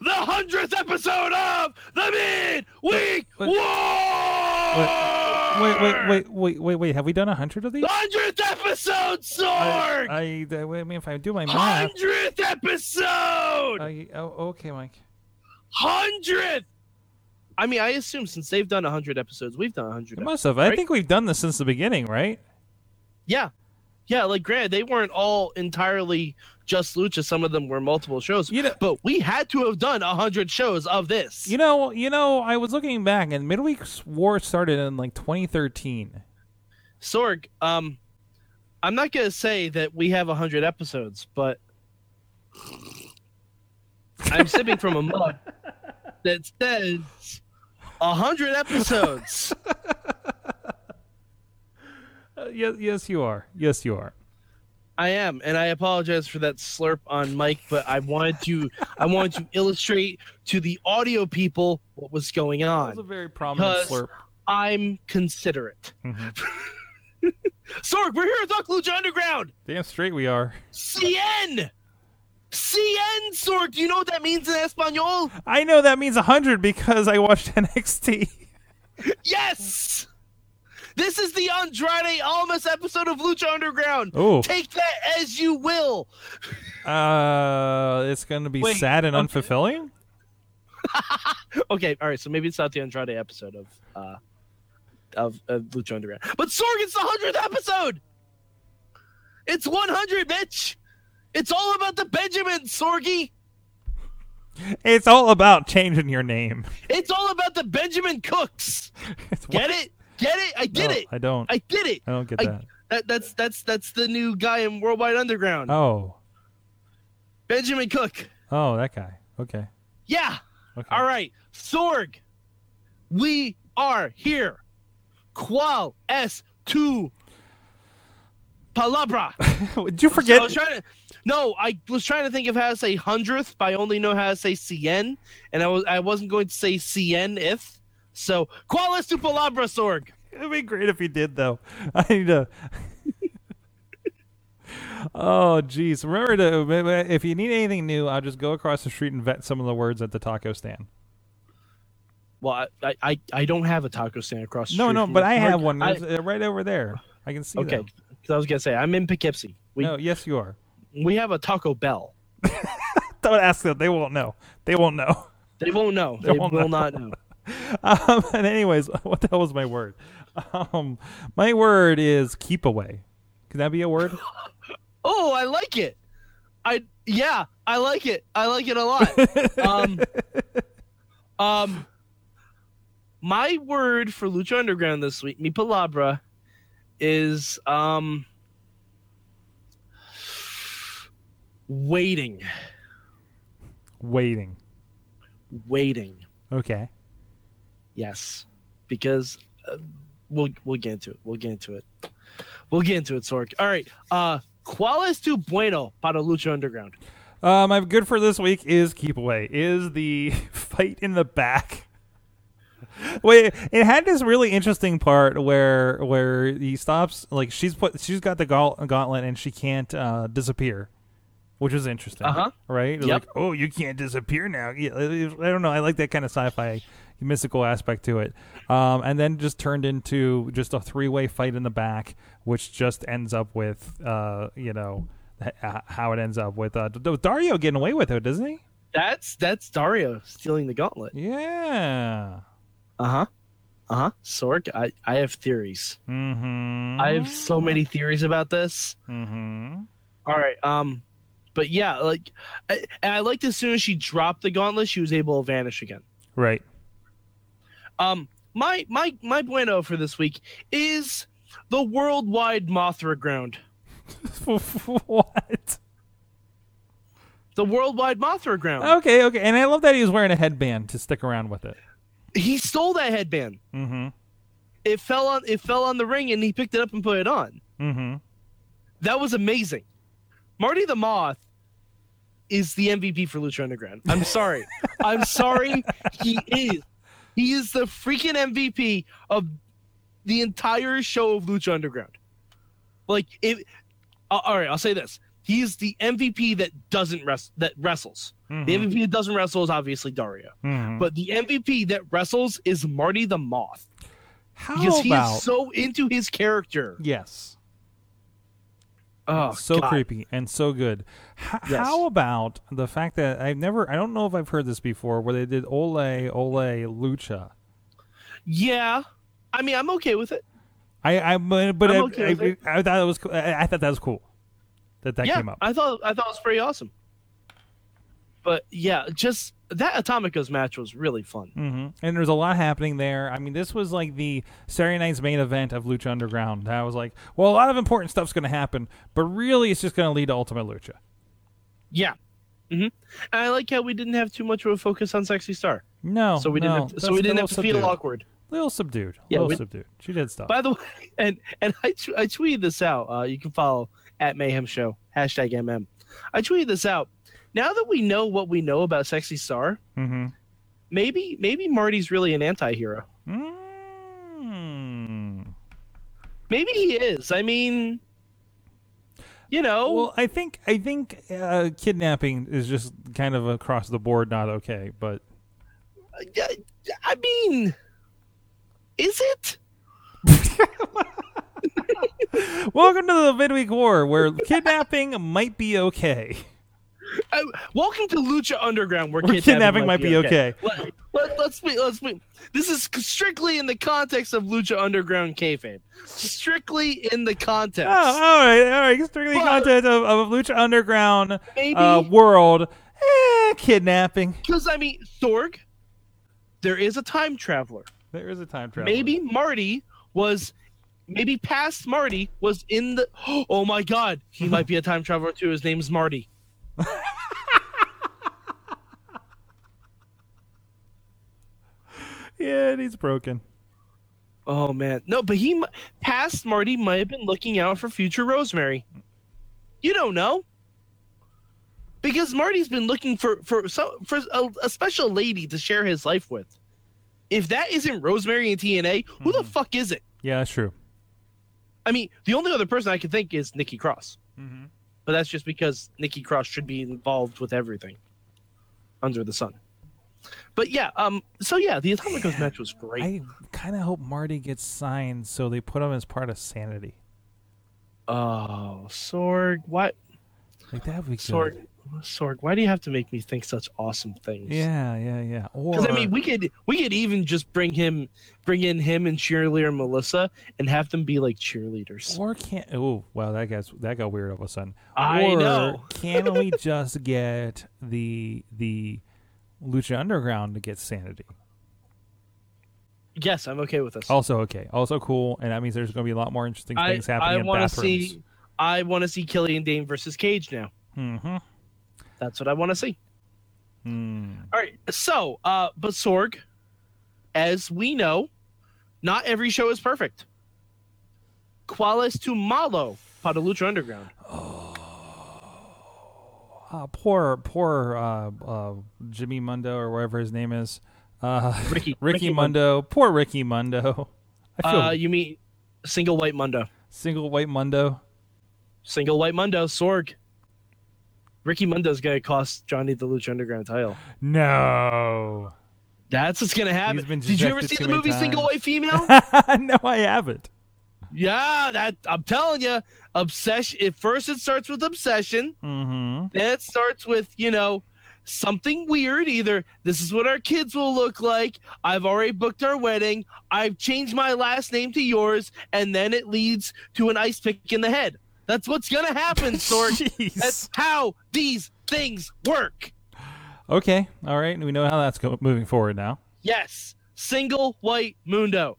the hundredth episode of the Midweek Wait. War. Wait, wait, wait, wait, wait, wait. Have we done a hundred of these? Hundredth episode, Sorg. I, I, I mean, if I do my math, Hundredth episode. I, oh, okay, Mike. Hundredth. I mean, I assume since they've done hundred episodes, we've done hundred. Must have. I think we've done this since the beginning, right? Yeah, yeah. Like, granted, they weren't all entirely just Lucha. Some of them were multiple shows. You know- but we had to have done hundred shows of this. You know, you know, I was looking back, and Midweek's War started in like 2013. Sorg, um, I'm not gonna say that we have hundred episodes, but I'm sipping from a mug that says hundred episodes. Uh, yes, yes, you are. Yes, you are. I am, and I apologize for that slurp on Mike, but I wanted to I wanted to illustrate to the audio people what was going That on. was a very prominent slurp. I'm considerate. Mhm. Sorg, we're here at Duck Lucha Underground. Damn straight we are. CN! CN, Sorg! Do you know what that means in Espanol? I know that means 100 because I watched NXT. Yes! This is the Andrade Almas episode of Lucha Underground. Oh. Take that as you will. Uh, it's going to be Wait, sad and okay. unfulfilling. Okay, all right, so maybe it's not the Andrade episode of uh of, of Lucha Underground. But Sorg, it's the hundredth episode! It's 100, bitch! It's all about the Benjamin, Sorgy! It's all about changing your name. It's all about the Benjamin Cooks! Get it? Get it? I get No, it! I don't. I did it! I don't get I- that. That, that's that's that's the new guy in Worldwide Underground. Oh, Benjamin Cook. oh, that guy. Okay. Yeah. Okay. All right. Sorg. We are here. Qual es tu palabra? Did you So I forget? was trying to No, I was trying to think of how to say hundredth, but I only know how to say cien, and I was I wasn't going to say cien if. So Qualis tu palabra, Sorg? It'd be great if you did, though. I need to. oh, jeez. Remember to if you need anything new, I'll just go across the street and vet some of the words at the taco stand. Well, I I, I don't have a taco stand across the No, street no, from but I park. have one I- uh, right over there. I can see. okay, because I was gonna say I'm in Poughkeepsie. We No, yes, you are. we have a Taco Bell. Don't ask them. They won't know. They won't know. They won't know. They They, won't will know. not know. Um, and anyways, what the hell was my word? Um, my word is keep away. Can that be a word? Oh, I like it. I yeah, I like it. I like it a lot. um, um, my word for Lucha Underground this week, mi palabra, is um waiting, Waiting. waiting. Okay. Yes, because uh, we'll we'll get into it. We'll get into it. We'll get into it, Sorg. All right. Uh, ¿Cuál es tu bueno para Lucha Underground? Uh, my good for this week is keep away. Is the fight in the back. Wait, it had this really interesting part where where he stops. Like she's put, she's got the gauntlet and she can't uh, disappear, which is interesting. Uh-huh. Right? Yep. Like, oh, you can't disappear now. Yeah, I don't know. I like that kind of sci-fi mystical aspect to it. Um, and then just turned into just a three-way fight in the back, which just ends up with, uh, you know, h- how it ends up with uh, Dario getting away with it, doesn't he? That's that's Dario stealing the gauntlet. Yeah. Uh huh. Uh huh. Sorg, I I have theories. Mm-hmm. I have so many theories about this. Mm-hmm. All right. Um, but yeah, like, I, and I liked as soon as she dropped the gauntlet, she was able to vanish again. Right. Um, my my my bueno for this week is the worldwide Mothra ground. what? The worldwide Mothra ground. Okay, okay. And I love that he was wearing a headband to stick around with it. He stole that headband. Mm-hmm. It fell on it fell on the ring, and he picked it up and put it on. Mm-hmm. That was amazing. Marty the Moth is the MVP for Lucha Underground. I'm sorry. I'm sorry. He is. He is the freaking MVP of the entire show of Lucha Underground. Like, if. Uh, all right, I'll say this. He's the MVP that doesn't rest that wrestles. The Mhm. MVP that doesn't wrestle is obviously Dario. Mhm. But the MVP that wrestles is Marty the Moth how because he is so into his character. yes, Oh, so God. creepy and so good. H- Yes. How about the fact that I've never, I don't know if I've heard this before, where they did Ole Ole Lucha. Yeah, I mean, I'm okay with it. I, I, but I, okay with I, I thought it was, I thought that was cool that that yeah, came up. I thought I thought it was pretty awesome. But yeah, just that Atomicos match was really fun. hmm And there's a lot happening there. I mean, this was like the Saturday night's main event of Lucha Underground. I was like, well, a lot of important stuff's going to happen, but really, it's just going to lead to Ultima Lucha. Yeah. hmm And I like how we didn't have too much of a focus on Sexy Star, No, so we no, didn't. Have, so that's we a didn't little have to feel awkward. Little subdued. Yeah, little we- subdued. She did stuff. By the way, and and I t- I tweeted this out. Uh, you can follow at Mayhem Show hashtag MM. I tweeted this out. Now that we know what we know about Sexy Star, mm-hmm. maybe maybe Marty's really an anti-hero. mm Maybe he is. I mean, you know, Well, I think I think uh, kidnapping is just kind of across the board not okay, but I mean, is it? welcome to the midweek war where kidnapping might be okay. Welcome to Lucha Underground, where, Where kidnapping might be okay. Let, let, let's be, let's be. This is strictly in the context of Lucha Underground kayfabe. Strictly in the context. Oh, all right, all right. Strictly But- content of, of Lucha Underground Maybe uh, world. Eh, kidnapping. because I mean, Sorg, there is a time traveler. There is a time traveler. Maybe Marty was. Maybe past Marty was in the. Oh my God, he might be a time traveler too. His name is Marty. Yeah, and he's broken. Oh man, no, but he past Marty might have been looking out for future Rosemary. You don't know because Marty's been looking for for so for a, a special lady to share his life with. If that isn't Rosemary and TNA, who the fuck is it? Yeah, that's true. I mean, the only other person I can think is Nikki Cross, Mm-hmm. but that's just because Nikki Cross should be involved with everything under the sun. But yeah, um, so yeah, the Atomicos match was great. I kind of hope Marty gets signed so they put him as part of Sanity. Oh, Sorg, what? Like that would be good. Sorg, Sorg, why do you have to make me think such awesome things? Yeah, yeah, yeah. Or Because I mean, we could we could even just bring him, bring in him and cheerleader Melissa, and have them be like cheerleaders. or can't. Oh, wow, that gets that got weird all of a sudden. I or know. can we just get the the Lucha Underground to get Sanity? Yes, I'm okay with this. Also okay. Also cool, and that means there's going to be a lot more interesting I things happening I in want to see I want to see Killian Dain versus Cage now. Mm-hmm. That's what I want to see. Mm. All right, so uh, but Sorg, as we know, not every show is perfect. Qualis to malo para Lucha Underground. Uh, poor, poor uh, uh, Jimmy Mundo or whatever his name is. Uh, Ricky- Ricky, Ricky Mundo. Poor Ricky Mundo. I feel Uh, you mean single white Mundo? single white Mundo. Single white Mundo, Sorg. Ricky Mundo's gonna cost Johnny the Lucha Underground title. No. That's what's gonna happen. Did you ever see the movie Single. White Female? no, I haven't. Yeah, that I'm telling you, obsession. At first, it starts with obsession. Mm-hmm. Then it starts with you know something weird. Either this is what our kids will look like. I've already booked our wedding. I've changed my last name to yours, and then it leads to an ice pick in the head. That's what's gonna happen, Sorg. That's how these things work. Okay. All right. We know how that's go- moving forward now. Yes, single white mundo.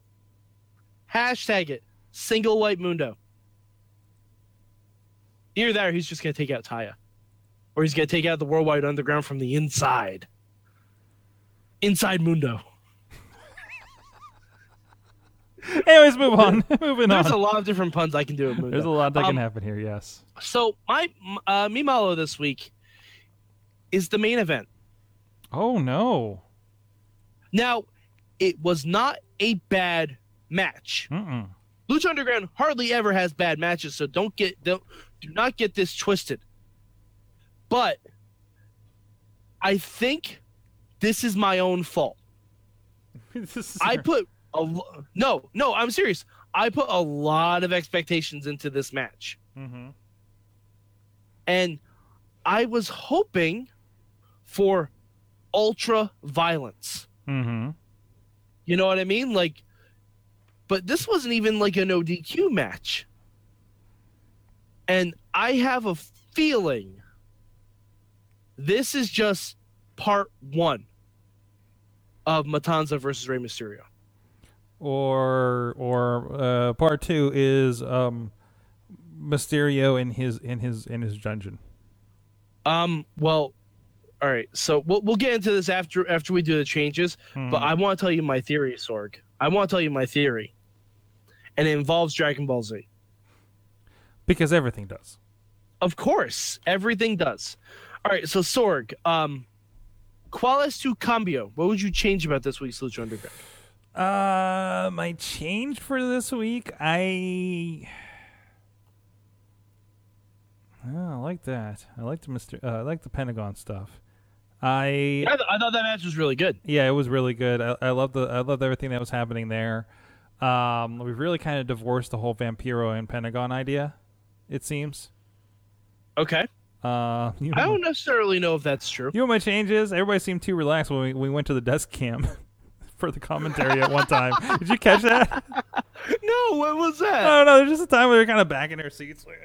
Hashtag it, single white mundo. Either that, or he's just gonna take out Taya, or he's gonna take out the worldwide underground from the inside. Inside mundo. Anyways, move on. Moving There's on. There's a lot of different puns I can do. There's a lot that Um, can happen here. Yes. So my uh, Mimalo this week is the main event. Oh no. Now, it was not a bad match. Mm-mm. Lucha Underground hardly ever has bad matches, so don't get don't do not get this twisted. but I think this is my own fault. This is- I put a no, no. I'm serious. I put a lot of expectations into this match, Mhm. and I was hoping for ultra violence. Mhm. You know what I mean? Like, but this wasn't even like an ODQ match. And I have a feeling this is just part one of Matanza versus Rey Mysterio. Or or uh, part two is um, Mysterio in his in his in his dungeon. Um, well, all right. So we'll we'll get into this after after we do the changes. But Mhm. I want to tell you my theory, Sorg. I want to tell you my theory, and it involves Dragon Ball Z. because everything does. Of course, everything does. All right, so Sorg, um, ¿Cuál es tu cambio? What would you change about this week's Lucha Underground? Uh, my change for this week, I. Oh, I like that. I like the Mister. Uh, I like the Pentagon stuff. I I, th- I thought that match was really good. yeah, it was really good. I, I love the I loved everything that was happening there. Um, we've really kind of divorced the whole Vampiro and Pentagon idea. It seems. Okay, Uh, you know, I don't necessarily know if that's true. you know what my change is? Everybody seemed too relaxed when we, we went to the desk cam for the commentary at one time. Did you catch that? No, what was that? I don't know. There's just a time where they're kind of back in their seats. Like,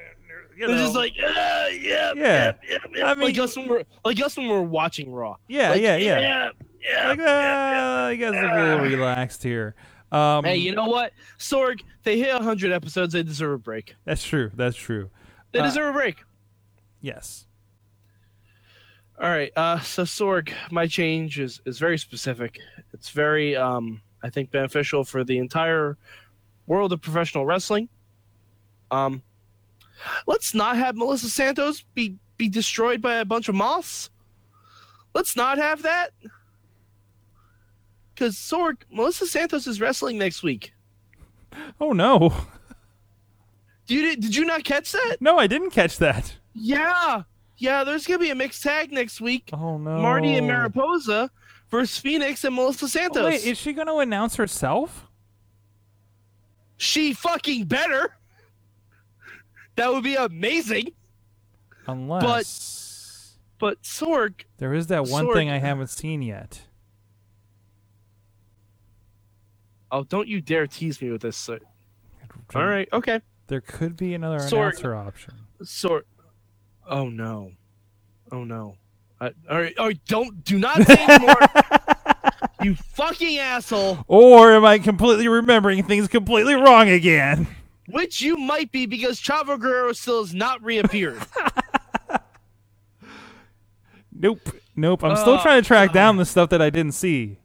you know. just like, uh, yeah, Yeah. yeah, yeah, I mean- like us when we're like us when we're watching Raw. yeah, Like, yeah, yeah, yeah, yeah. Like, uh, you guys look a little relaxed here. Um, Hey, you know what, Sorg? They hit hundred episodes. They deserve a break. that's true. That's true. They Uh, deserve a break. Yes. All right. Uh, so Sorg, my change is is very specific. It's very, um, I think, beneficial for the entire world of professional wrestling. Um, let's not have Melissa Santos be be destroyed by a bunch of moths. Let's not have that. Because Sorg, Melissa Santos is wrestling next week. Oh no, Did you, did you not catch that? no, I didn't catch that. Yeah, yeah. There's gonna be a mixed tag next week. Oh no, Marty and Mariposa versus Fenix and Melissa Santos. Oh, wait, is she going to announce herself? she fucking better. That would be amazing. Unless But Sorg, there is that one Sorg- thing I haven't seen yet. oh, don't you dare tease me with this. All right, okay. There could be another Sorg- announcer option. Sorg. Oh no. Oh no. I, all right, all right, don't do not say anymore. you fucking asshole. Or am I completely remembering things completely wrong again? Which you might be because Chavo Guerrero still has not reappeared. Nope. Nope. I'm still Oh, trying to track God. down the stuff that I didn't see.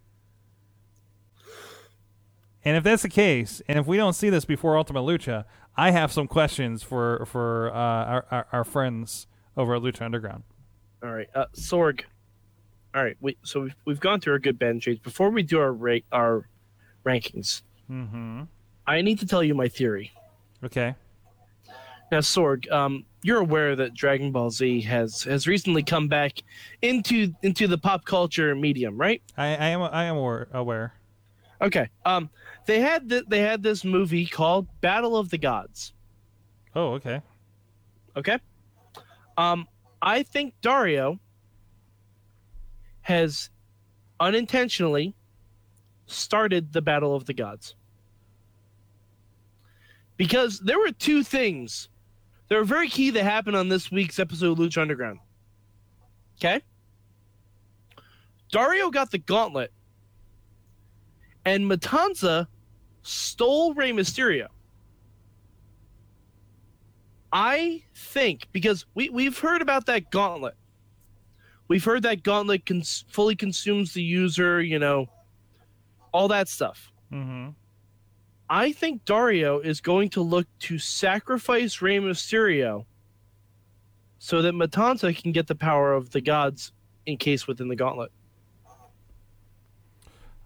And if that's the case, and if we don't see this before Ultima Lucha, I have some questions for for uh, our, our our friends over at Lucha Underground. All right, uh, Sorg. All right, we so we've, we've gone through our good band change. Before we do our rate our rankings, Mm-hmm. I need to tell you my theory. Okay. Now, Sorg, um, you're aware that Dragon Ball Z has has recently come back into into the pop culture medium, right? I, I am I am aware. aware. Okay. Um, they had th- they had this movie called Battle of the Gods. Oh, okay. Okay. Um, I think Dario has unintentionally started the Battle of the Gods. Because there were two things that were very key that happened on this week's episode of Lucha Underground. Okay? Dario got the gauntlet, and Matanza stole Rey Mysterio. I think because we we've heard about that gauntlet. We've heard that gauntlet cons- fully consumes the user, you know, all that stuff. Mm-hmm. I think Dario is going to look to sacrifice Rey Mysterio so that Matanza can get the power of the gods encased within the gauntlet.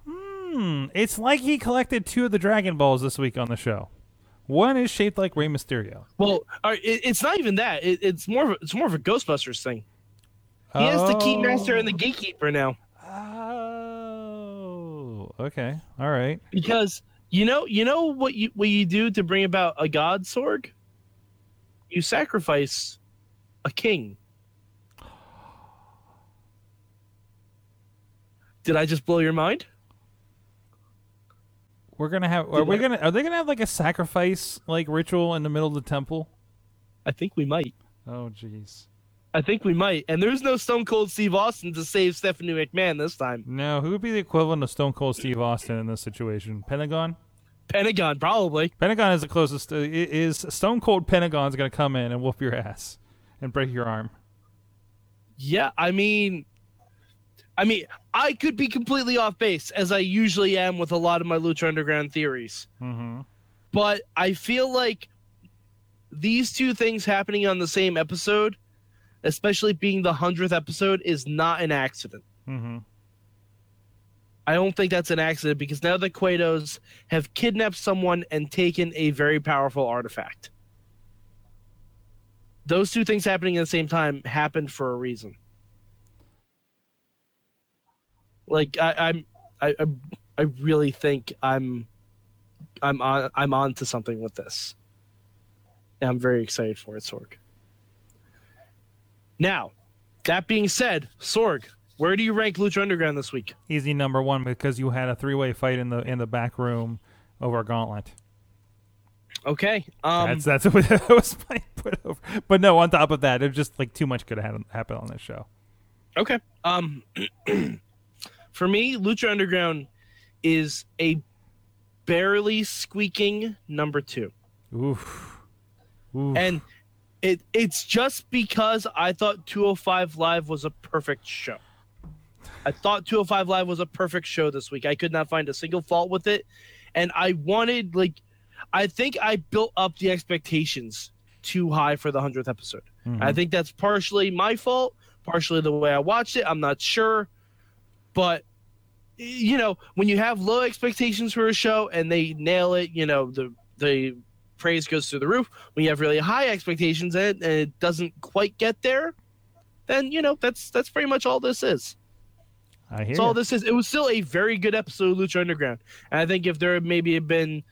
Hmm. It's like he collected two of the Dragon Balls this week on the show. One is shaped like Rey Mysterio. Well, all right, it, it's not even that. It, it's more of a, it's more of a Ghostbusters thing. He has the keymaster and the oh. gatekeeper now. Oh, okay, all right. Because you know, you know what you what you do to bring about a god Sorg. You sacrifice a king. Did I just blow your mind? We're gonna have. Are Did we I- gonna? Are they gonna have like a sacrifice like ritual in the middle of the temple? I think we might. Oh, jeez. I think we might. And there's no Stone Cold Steve Austin to save Stephanie McMahon this time. No, who would be the equivalent of Stone Cold Steve Austin in this situation? Pentagon. Pentagon, probably. Pentagon is the closest. Uh, i- is Stone Cold Pentagon's gonna come in and whoop your ass and break your arm? Yeah, I mean, I mean, I could be completely off base as I usually am with a lot of my Lucha Underground theories, Mm-hmm. but I feel like these two things happening on the same episode, especially being the hundredth episode, is not an accident. Mm-hmm. I don't think that's an accident because now the Cuetos have kidnapped someone and taken a very powerful artifact. Those two things happening at the same time happened for a reason. Like I, I'm, I, I, really think I'm, I'm on, I'm on to something with this. And I'm very excited for it, Sorg. Now, that being said, Sorg, where do you rank Lucha Underground this week? Easy number one because you had a three way fight in the in the back room over a gauntlet. Okay. Um, that's that's what that was my put over. But no, on top of that, it was just like too much could have happened on this show. okay. Um, for me, Lucha Underground is a barely squeaking number two, Oof. Oof. and it it's just because I thought 205 Live was a perfect show. I thought 205 Live was a perfect show this week. I could not find a single fault with it, and I wanted like, I think I built up the expectations too high for the hundredth episode. Mhm. I think that's partially my fault, partially the way I watched it. I'm not sure. But you know, when you have low expectations for a show and they nail it, you know, the the praise goes through the roof. When you have really high expectations and, and it doesn't quite get there, then you know, that's that's pretty much all this is. I hear. That's all this is. It was still a very good episode of Lucha Underground. And I think if there had maybe had been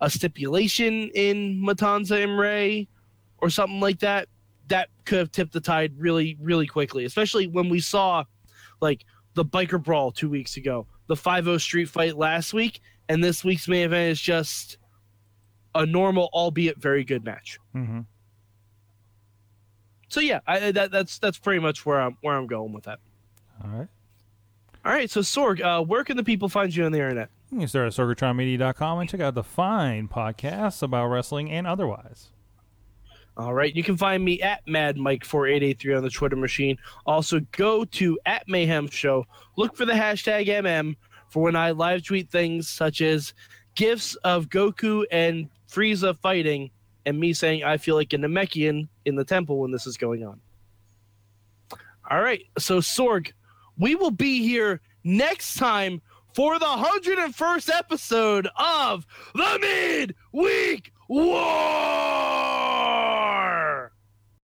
a stipulation in Matanza and Rey or something like that, that could have tipped the tide really, really quickly. Especially when we saw like the biker brawl two weeks ago, the 5 street fight last week, and this week's main event is just a normal, albeit very good match. Mhm. So yeah, I, that, that's that's pretty much where I'm where I'm going with that. All right. All right, so Sorg, uh, where can the people find you on the internet? You can start at sorgatronmedia.com and check out the fine podcasts about wrestling and otherwise. All right, you can find me at Mad Mike four eight eight three on the Twitter machine. Also, go to at Mayhem Show. Look for the hashtag MM for when I live tweet things such as gifs of Goku and Frieza fighting, and me saying I feel like a Namekian in the temple when this is going on. All right, so Sorg, we will be here next time for the 101st episode of the Midweek war!